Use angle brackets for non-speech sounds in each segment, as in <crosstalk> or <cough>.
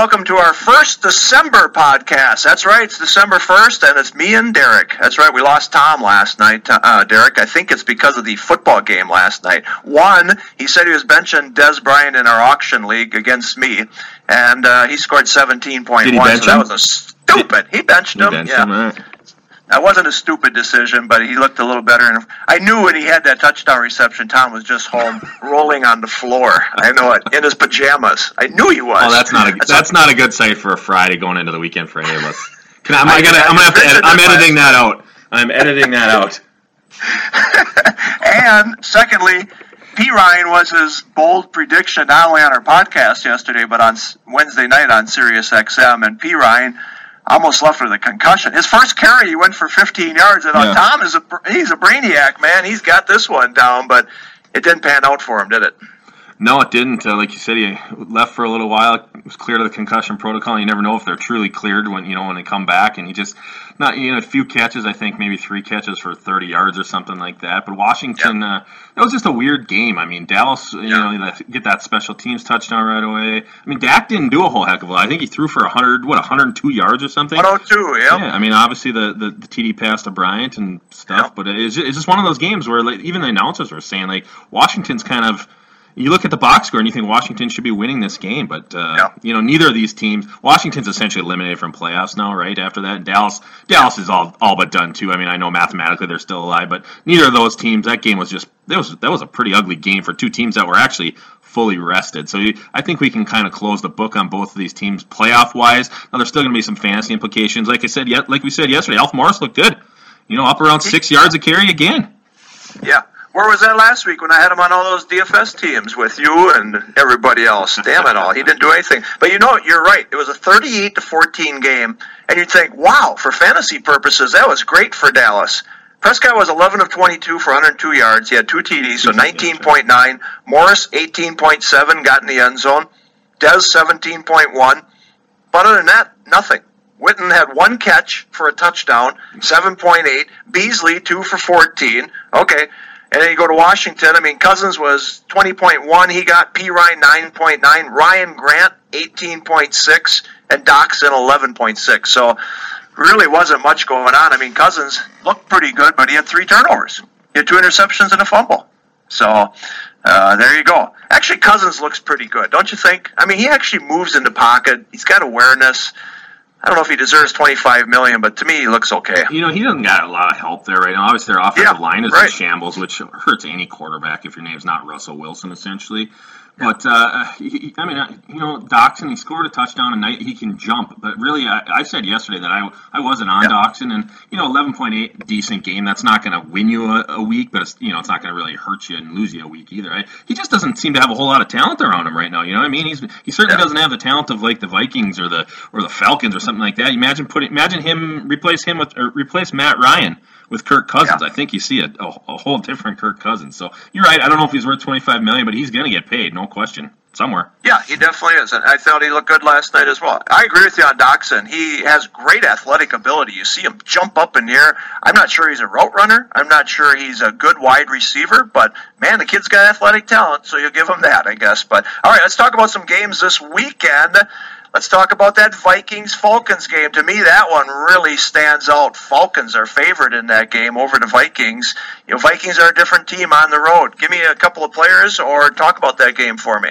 welcome to our first December podcast. That's right, it's December 1st, and it's me and Darik. That's right, we lost Tom last night, uh, Darik. I think it's because of the football game last night. One, he said he was benching Dez Bryant in our auction league against me, and uh, he scored 17.1. Did he bench so that was a stupid. He benched him. benched yeah. him, right. That wasn't a stupid decision, but he looked a little better. And I knew when he had that touchdown reception, Tom was just home <laughs> rolling on the floor. I know it in his pajamas. I knew he was. Oh, that's not a That's that's not a good sight for a Friday going into the weekend for any of us. Can I, am I- I gonna I'm gonna have to edit, I'm editing that out. I'm editing that out. <laughs> And secondly, Perine was his bold prediction not only on our podcast yesterday, but on Wednesday night on Sirius XM. And Perine almost left with a concussion. His first carry, he went for 15 yards. And uh, Yeah. Tom is a he's a brainiac, man. He's got this one down, but it didn't pan out for him, did it? No, it didn't. Uh, like you said, he left for a little while. It was cleared of the concussion protocol. You never know if they're truly cleared when you know when they come back. And he just not you know a few catches. I think maybe three catches for 30 yards or something like that. But Washington, uh, it was just a weird game. I mean, Dallas, you Yeah. know, get that special teams touchdown right away. I mean, Dak didn't do a whole heck of a lot. I think he threw for 100, what 102 yards or something. 102, yep. Yeah, I mean, obviously the, the, the TD pass to Bryant and stuff, Yep. but it's just, it's just one of those games where like, even the announcers were saying like Washington's kind of. You look at the box score and you think Washington should be winning this game, but uh, Yep. you know neither of these teams. Washington's essentially eliminated from playoffs now, right? After that, Dallas Dallas is all all but done too. I mean, I know mathematically they're still alive, but neither of those teams. That game was just that was that was a pretty ugly game for two teams that were actually fully rested. So you, I think we can kind of close the book on both of these teams playoff wise. Now there's still going to be some fantasy implications. Like I said, yet like we said yesterday, Alf Morris looked good. You know, up around six yards a carry again. Yeah. Where was that last week when I had him on all those DFS teams with you and everybody else? Damn it all. He didn't do anything. But you know, you're right. It was a 38 to 14 game. And you'd think, wow, for fantasy purposes, that was great for Dallas. Prescott was 11 of 22 for 102 yards. He had two TDs, so 19.9. Morris, 18.7, got in the end zone. Dez, 17.1. But other than that, nothing. Witten had one catch for a touchdown, 7.8. Beasley, two for 14. Okay. And then you go to Washington. I mean, Cousins was 20.1. He got Perine 9.9. Ryan Grant 18.6. And Doctson 11.6. So really wasn't much going on. I mean, Cousins looked pretty good, but he had three turnovers. He had two interceptions and a fumble. So uh, there you go. Actually, Cousins looks pretty good, don't you think? I mean, he actually moves in the pocket. He's got awareness. I don't know if he deserves 25 million, but to me, he looks okay. You know, he doesn't got a lot of help there right now. Obviously, their offensive Yeah, line is right. in shambles, which hurts any quarterback if your name's not Russell Wilson, essentially. But uh, he, I mean, you know, Doctson, he scored a touchdown and he can jump. But really, I, I said yesterday that I, I wasn't on. Doctson, and you know, 11.8 decent game. That's not going to win you a, a week, but it's, you know, it's not going to really hurt you and lose you a week either. I, he just doesn't seem to have a whole lot of talent around him right now. You know what I mean? He's he certainly Yeah. doesn't have the talent of like the Vikings or the or the Falcons or something like that. Imagine putting imagine him replace him with or replace Matt Ryan with Kirk Cousins. Yeah. I think you see a, a, a whole different Kirk Cousins. So you're right. I don't know if he's worth 25 million, but he's going to get paid, no question, somewhere. Yeah, he definitely is, and I thought he looked good last night as well. I agree with you on Doctson. He has great athletic ability. You see him jump up in the air. I'm not sure he's a route runner. I'm not sure he's a good wide receiver, but man, the kid's got athletic talent, so you'll give him that, I guess. But all right, let's talk about some games this weekend. Let's talk about that Vikings Falcons game. To me, that one really stands out. Falcons are favored in that game over the Vikings. You know, Vikings are a different team on the road. Give me a couple of players or talk about that game for me.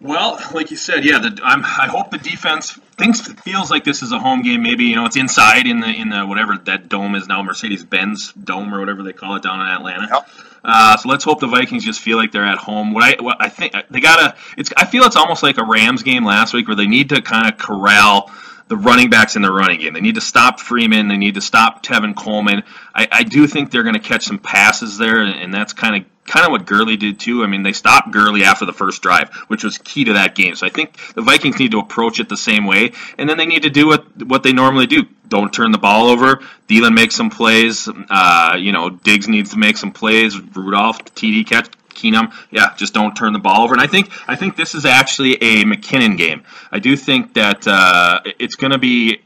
Well, like you said, yeah. The, I'm, I hope the defense things feels like this is a home game. Maybe you know it's inside in the in the whatever that dome is now, Mercedes Benz Dome or whatever they call it down in Atlanta. Yep. Uh, so let's hope the Vikings just feel like they're at home. What I what I think they gotta. It's I feel it's almost like a Rams game last week where they need to kind of corral the running backs in the running game. They need to stop Freeman. They need to stop Tevin Coleman. I, I do think they're going to catch some passes there, and that's kind of kind of what Gurley did too. I mean, they stopped Gurley after the first drive, which was key to that game. So I think the Vikings need to approach it the same way, and then they need to do what what they normally do. Don't turn the ball over. Thielen makes some plays. Uh, you know, Diggs needs to make some plays. Rudolph, TD catch, Keenum, yeah, just don't turn the ball over. And I think I think this is actually a McKinnon game. I do think that uh, it's going to be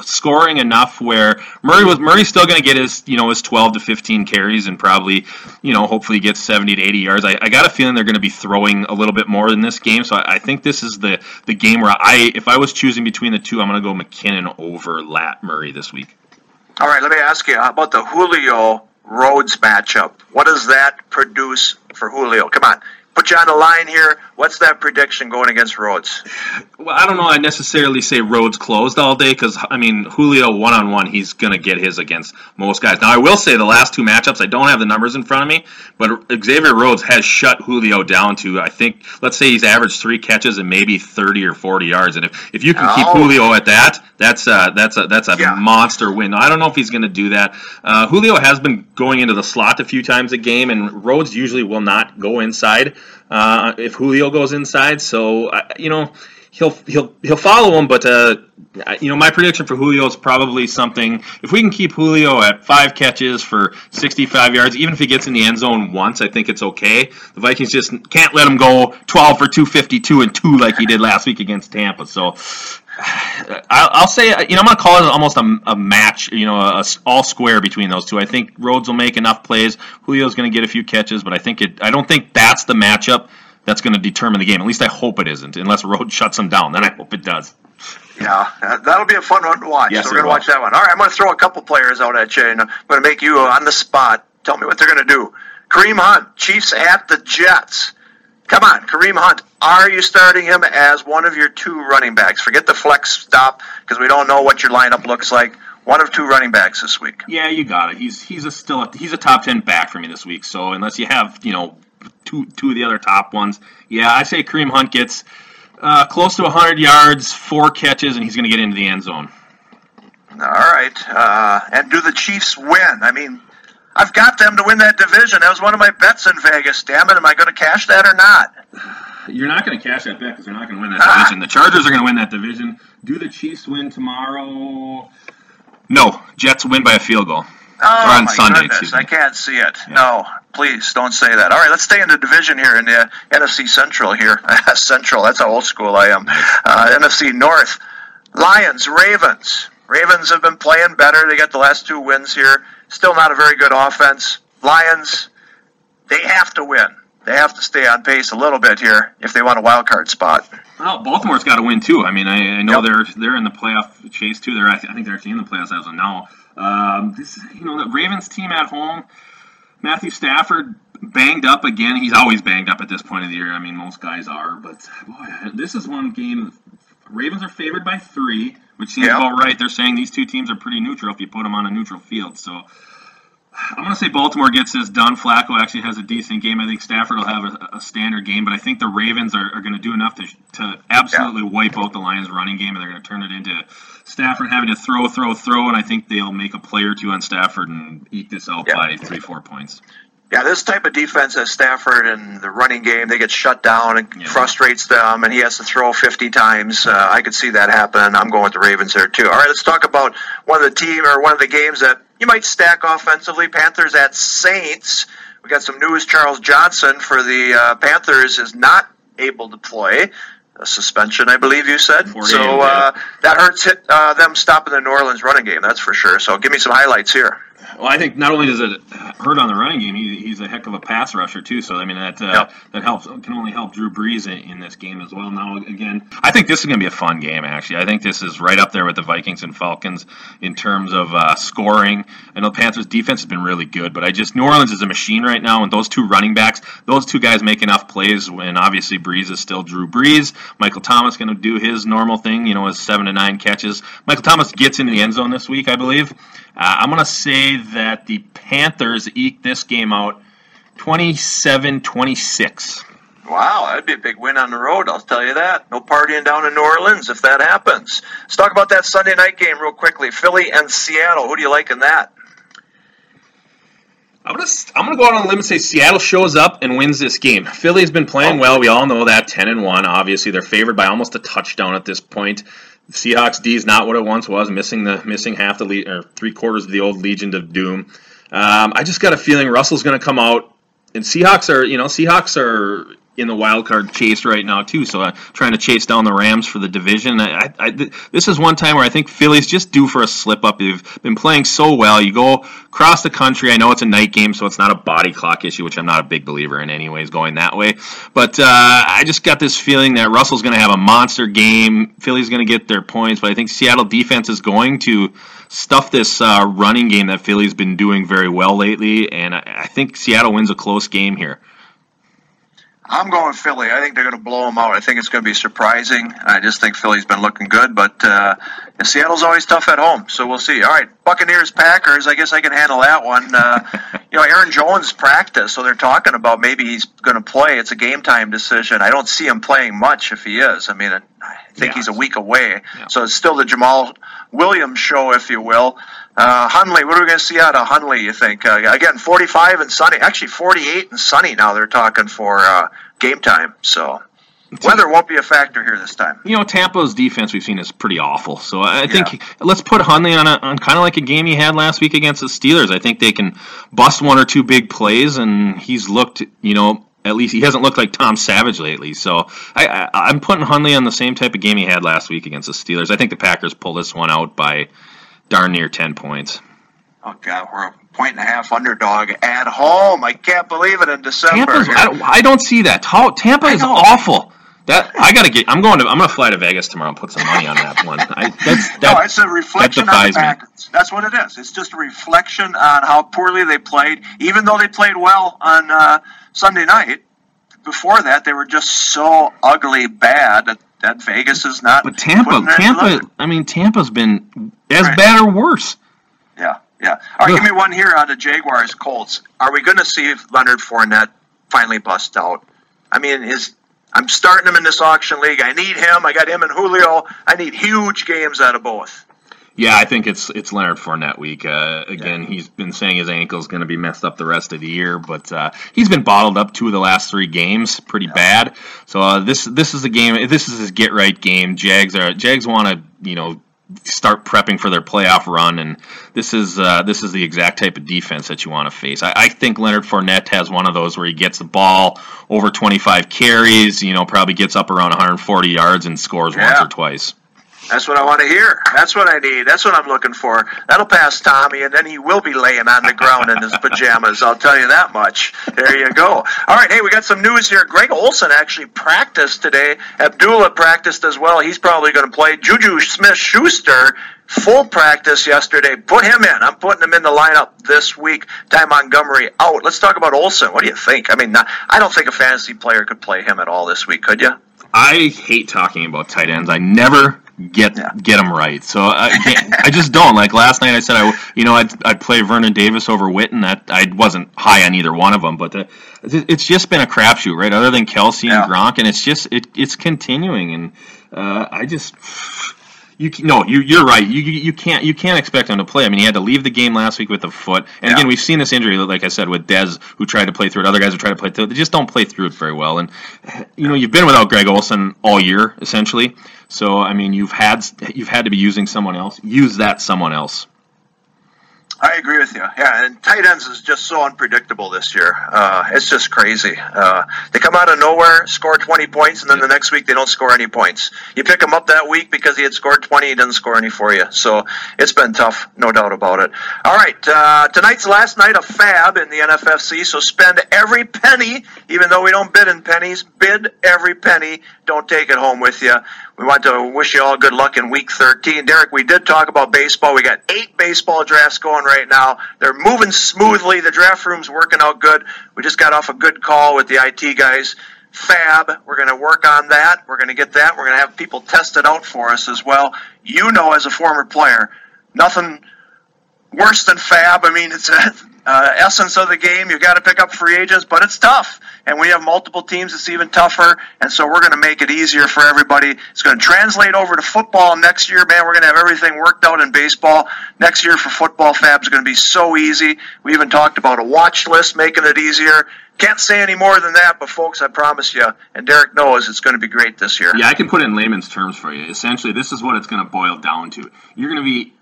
scoring enough where Murray was Murray's still going to get his you know his 12 to 15 carries and probably you know hopefully get 70 to 80 yards. I, I got a feeling they're going to be throwing a little bit more in this game, so I, I, think this is the the game where I if I was choosing between the two, I'm going to go McKinnon over Lat Murray this week. All right, let me ask you how about the Julio Rhodes matchup? What does that produce for Julio? Come on, put you on the line here. What's that prediction going against Rhodes? Well, I don't know. I necessarily say Rhodes closed all day because I mean Julio one on one, he's gonna get his against most guys. Now I will say the last two matchups, I don't have the numbers in front of me, but Xavier Rhodes has shut Julio down to I think let's say he's averaged three catches and maybe thirty or forty yards, and if, if you can oh. keep Julio at that, that's a, that's a that's a yeah. monster win. I don't know if he's going to do that. Uh, Julio has been going into the slot a few times a game, and Rhodes usually will not go inside uh, if Julio goes inside. So you know he'll he'll he'll follow him, but uh, you know my prediction for Julio is probably something. If we can keep Julio at five catches for 65 yards, even if he gets in the end zone once, I think it's okay. The Vikings just can't let him go 12 for 252 and two like he did last week against Tampa. So <sighs> I'll say, you know, I'm going to call it almost a, a match, you know, a, a, all square between those two. I think Rhodes will make enough plays. Julio's going to get a few catches, but I think it. I don't think that's the matchup that's going to determine the game. At least I hope it isn't, unless Rhodes <laughs> shuts him down. Then I hope it does. Yeah, that'll be a fun one to watch. Yes, so we're going to watch that one. All right, I'm going to throw a couple players out at you, and I'm going to make you uh, on the spot. Tell me what they're going to do. Kareem Hunt, Chiefs at the Jets. Come on, Kareem Hunt. Are you starting him as one of your two running backs? Forget the flex stop because we don't know what your lineup looks like. One of two running backs this week. Yeah, you got it. He's he's a still a, he's a top ten back for me this week. So unless you have you know two two of the other top ones, yeah, I say Kareem Hunt gets uh, close to 100 yards, four catches, and he's going to get into the end zone. All right. Uh, and do the Chiefs win? I mean, I've got them to win that division. That was one of my bets in Vegas. Damn it, am I going to cash that or not? You're not going to cash that bet because they're not going to win that ah. division. The Chargers are going to win that division. Do the Chiefs win tomorrow? No, Jets win by a field goal. Oh, or on my Sunday, goodness, I can't see it. Yeah. No, please don't say that. All right, let's stay in the division here in the NFC Central here. <laughs> Central, that's how old school I am. Uh, NFC North, Lions, Ravens. Ravens have been playing better. They got the last two wins here. Still not a very good offense. Lions, they have to win. They have to stay on pace a little bit here if they want a wild card spot. Well, Baltimore's got to win too. I mean, I, I know yep. they're they're in the playoff chase too. They're I think they're actually in the playoffs as of now. Um, this you know the Ravens team at home. Matthew Stafford banged up again. He's always banged up at this point of the year. I mean, most guys are, but boy, this is one game. Ravens are favored by three which seems yeah. about right. They're saying these two teams are pretty neutral if you put them on a neutral field. So I'm going to say Baltimore gets this done. Flacco actually has a decent game. I think Stafford will have a, a standard game, but I think the Ravens are, are going to do enough to, to absolutely yeah. wipe out the Lions' running game, and they're going to turn it into Stafford having to throw, throw, throw, and I think they'll make a play or two on Stafford and eat this out yeah. by three, four points. Yeah, this type of defense as Stafford and the running game, they get shut down and yeah. frustrates them, and he has to throw 50 times. Uh, I could see that happen. I'm going with the Ravens there too. All right, let's talk about one of the team or one of the games that you might stack offensively. Panthers at Saints. We got some news. Charles Johnson for the uh, Panthers is not able to play. A suspension, I believe you said. So uh, that hurts hit, uh, them stopping the New Orleans running game. That's for sure. So give me some highlights here. Well, I think not only does it hurt on the running game, he, he's a heck of a pass rusher too. So I mean that uh, Yep. that helps can only help Drew Brees in, in this game as well. Now again, I think this is going to be a fun game. Actually, I think this is right up there with the Vikings and Falcons in terms of uh, scoring. I know the Panthers' defense has been really good, but I just New Orleans is a machine right now, and those two running backs, those two guys make enough plays. When obviously Brees is still Drew Brees, Michael Thomas going to do his normal thing, you know, his seven to nine catches. Michael Thomas gets into the end zone this week, I believe. Uh, I'm going to say that the Panthers eke this game out 27 26. Wow, that'd be a big win on the road, I'll tell you that. No partying down in New Orleans if that happens. Let's talk about that Sunday night game real quickly. Philly and Seattle. Who do you like in that? I'm gonna I'm gonna go out on a limb and say Seattle shows up and wins this game. Philly's been playing well. We all know that 10 and one. Obviously, they're favored by almost a touchdown at this point. Seahawks D is not what it once was, missing the missing half the le- or three quarters of the old Legion of Doom. Um, I just got a feeling Russell's to come out, and Seahawks are you know Seahawks are in the wild card chase right now too. So uh, trying to chase down the Rams for the division. I, I, I, th- this is one time where I think Philly's just due for a slip up. They've been playing so well. You go across the country. I know it's a night game, so it's not a body clock issue, which I'm not a big believer in, anyways, going that way. But uh, I just got this feeling that Russell's going to have a monster game. Philly's going to get their points, but I think Seattle defense is going to stuff this uh, running game that Philly's been doing very well lately, and I, I think Seattle wins a close game here. I'm going Philly. I think they're going to blow them out. I think it's going to be surprising. I just think Philly's been looking good, but uh, Seattle's always tough at home, so we'll see. All right, Buccaneers Packers. I guess I can handle that one. Uh, <laughs> you know, Aaron Jones practiced, so they're talking about maybe he's going to play. It's a game time decision. I don't see him playing much if he is. I mean, I think Yeah. he's a week away, Yeah. so it's still the Jamaal Williams show, if you will. Uh, Hundley, what are we going to see out of Hundley? You think uh, again, 45 and sunny, actually 48 and sunny. Now they're talking for uh, game time, so weather won't be a factor here this time. You know, Tampa's defense we've seen is pretty awful. So I think let's put Hundley on, a, on kind of like a game he had last week against the Steelers. I think they can bust one or two big plays, and he's looked, you know, at least he hasn't looked like Tom Savage lately. So I, I, I'm putting Hundley on the same type of game he had last week against the Steelers. I think the Packers pull this one out by darn near 10 points. Oh God, we're a point and a half underdog at home. I can't believe it in December. I, don't, I don't see that. Tampa is awful. That I gotta get. I'm going to. I'm gonna fly to Vegas tomorrow and put some money on that one. I, that's no, it's a reflection on the defies me. That's what it is. It's just a reflection on how poorly they played, even though they played well on uh, Sunday night. Before that, they were just so ugly bad that, that Vegas is not. But Tampa, Tampa. I mean, Tampa's been as Right. bad or worse. Yeah, yeah. All right, Ugh. give me one here on the Jaguars Colts. Are we going to see if Leonard Fournette finally bust out? I mean, his. I'm starting him in this auction league. I need him. I got him and Julio. I need huge games out of both. Yeah, I think it's it's Leonard Fournette week. Uh, again, he's been saying his ankle's going to be messed up the rest of the year, but uh, he's been bottled up two of the last three games, pretty bad. So uh, this this is a game. This is his get right game. Jags are Jags want to you know start prepping for their playoff run, and this is uh, this is the exact type of defense that you want to face. I, I think Leonard Fournette has one of those where he gets the ball over 25 carries, you know, probably gets up around 140 yards and scores once or twice. That's what I want to hear. That's what I need. That's what I'm looking for. That'll pass Tommy, and then he will be laying on the ground in his pajamas. I'll tell you that much. There you go. All right, hey, we got some news here. Greg Olsen actually practiced today. Abdullah practiced as well. He's probably going to play. Juju Smith Schuster, full practice yesterday. Put him in. I'm putting him in the lineup this week. Ty Montgomery out. Let's talk about Olsen. What do you think? I mean, not, I don't think a fantasy player could play him at all this week, could you? I hate talking about tight ends. I never get Yeah. get them right. So I I just don't. Like last night, I said I you know I'd, I'd play Vernon Davis over Witten. That I wasn't high on either one of them, but uh, it's just been a crapshoot, right? Other than Kelce Yeah. and Gronk, and it's just it, it's continuing, and uh, I just. You no, you you're right. You, you you can't you can't expect him to play. I mean, he had to leave the game last week with a foot, and Yeah. again, we've seen this injury, like I said, with Dez, who tried to play through it. Other guys who tried to play through it, they just don't play through it very well. And you know, you've been without Greg Olsen all year essentially. So I mean, you've had you've had to be using someone else. Use that someone else. I agree with you. Yeah, and tight ends is just so unpredictable this year. Uh, it's just crazy. Uh, they come out of nowhere, score 20 points, and then the next week they don't score any points. You pick him up that week because he had scored 20, he doesn't score any for you. So it's been tough, no doubt about it. All right, uh, tonight's last night of FAAB in the NFFC, so spend every penny, even though we don't bid in pennies, bid every penny. Don't take it home with you. We want to wish you all good luck in week 13. Darik, we did talk about baseball. We got eight baseball drafts going right now. They're moving smoothly. The draft room's working out good. We just got off a good call with the IT guys. FAAB, we're going to work on that. We're going to get that. We're going to have people test it out for us as well. You know, as a former player, nothing worse than FAAB. I mean, it's a <laughs> uh, essence of the game. You've got to pick up free agents, but it's tough. And we have multiple teams. It's even tougher. And so we're going to make it easier for everybody. It's going to translate over to football next year. Man, we're going to have everything worked out in baseball. Next year for football, FAAB is going to be so easy. We even talked about a watch list making it easier. Can't say any more than that, but folks, I promise you, and Darik knows it's going to be great this year. Yeah, I can put it in layman's terms for you. Essentially, this is what it's going to boil down to. You're going to be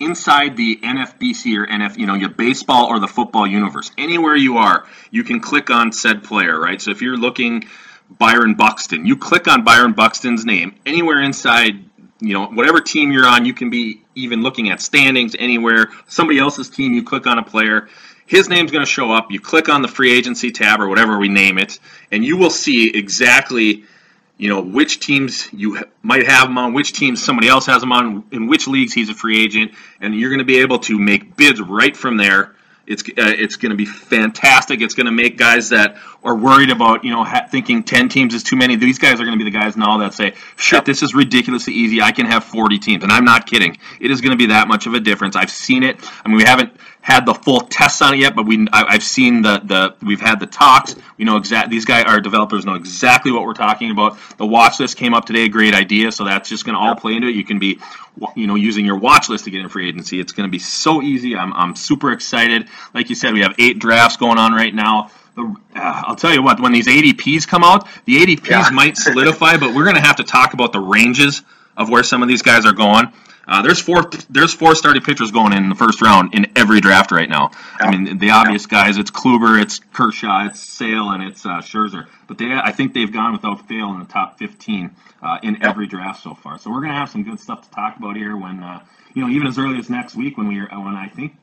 inside the NFBC or NF, you know, your baseball or the football universe. Anywhere you are, you can click on said player, right? So if you're looking Byron Buxton, you click on Byron Buxton's name. Anywhere inside, you know, whatever team you're on, you can be even looking at standings anywhere. Somebody else's team, you click on a player. His name's going to show up. You click on the free agency tab or whatever we name it, and you will see exactly you know which teams you might have him on, which teams somebody else has him on, in which leagues he's a free agent, and you're going to be able to make bids right from there. It's uh, it's going to be fantastic. It's going to make guys that are worried about you know ha- thinking ten teams is too many. These guys are going to be the guys now that say, "Shit, this is ridiculously easy. I can have 40 teams," and I'm not kidding. It is going to be that much of a difference. I've seen it. I mean, we haven't had the full tests on it yet, but we I, have seen the the we've had the talks. We know exact these guys our developers know exactly what we're talking about. The watch list came up today, great idea. So that's just going to all play into it. You can be you know using your watch list to get in free agency. It's going to be so easy. I'm I'm super excited. Like you said, we have eight drafts going on right now. The, uh, I'll tell you what, when these ADPs come out, the ADPs yeah. <laughs> might solidify, but we're going to have to talk about the ranges of where some of these guys are going. Uh, there's four. There's four starting pitchers going in the first round in every draft right now. Yeah. I mean, the obvious yeah. guys. It's Kluber, it's Kershaw, it's Sale, and it's uh, Scherzer. But they, I think they've gone without fail in the top 15 uh, in yeah. every draft so far. So we're gonna have some good stuff to talk about here. When uh, you know, even as early as next week, when we when I think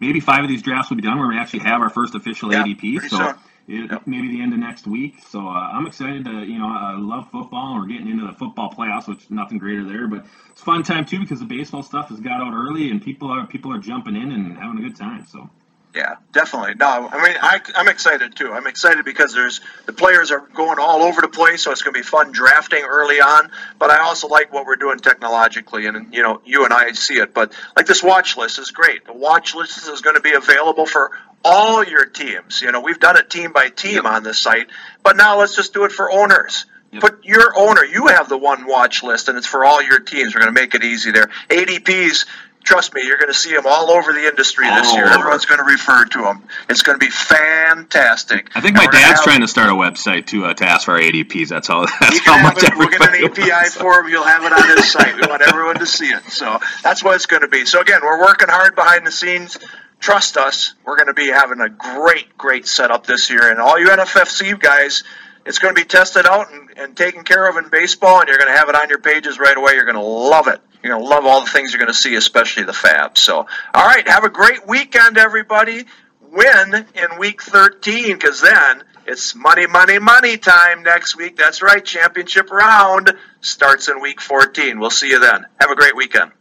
maybe five of these drafts will be done, where we actually have our first official ADP. So. It, yep. maybe the end of next week. So uh, I'm excited to, you know, I love football. And we're getting into the football playoffs, which nothing greater there. But it's fun time too because the baseball stuff has got out early and people are people are jumping in and having a good time. So. Yeah, definitely. No, I mean, I, I'm excited too. I'm excited because there's the players are going all over the place, so it's going to be fun drafting early on. But I also like what we're doing technologically, and you know, you and I see it. But like this watch list is great. The watch list is going to be available for all your teams. You know, we've done it team by team yep. on this site, but now let's just do it for owners. Yep. Put your owner, you have the one watch list, and it's for all your teams. We're going to make it easy there. ADPs trust me, you're going to see them all over the industry this year. Everyone's going to refer to them. It's going to be fantastic. I think my dad's trying to start a website to uh, to ask for our ADPs. That's all. <laughs> That's how much it, We'll get an API for him. You'll have it on his site. We want everyone to see it. So that's what it's going to be. So again, we're working hard behind the scenes. Trust us, we're going to be having a great, great setup this year. And all you NFFC guys, it's going to be tested out and, and taken care of in baseball, and you're going to have it on your pages right away. You're going to love it. You're going to love all the things you're going to see, especially the FAAB. So, all right, have a great weekend, everybody. Win in week 13 because then it's money, money, money time next week. That's right. Championship round starts in week 14. We'll see you then. Have a great weekend.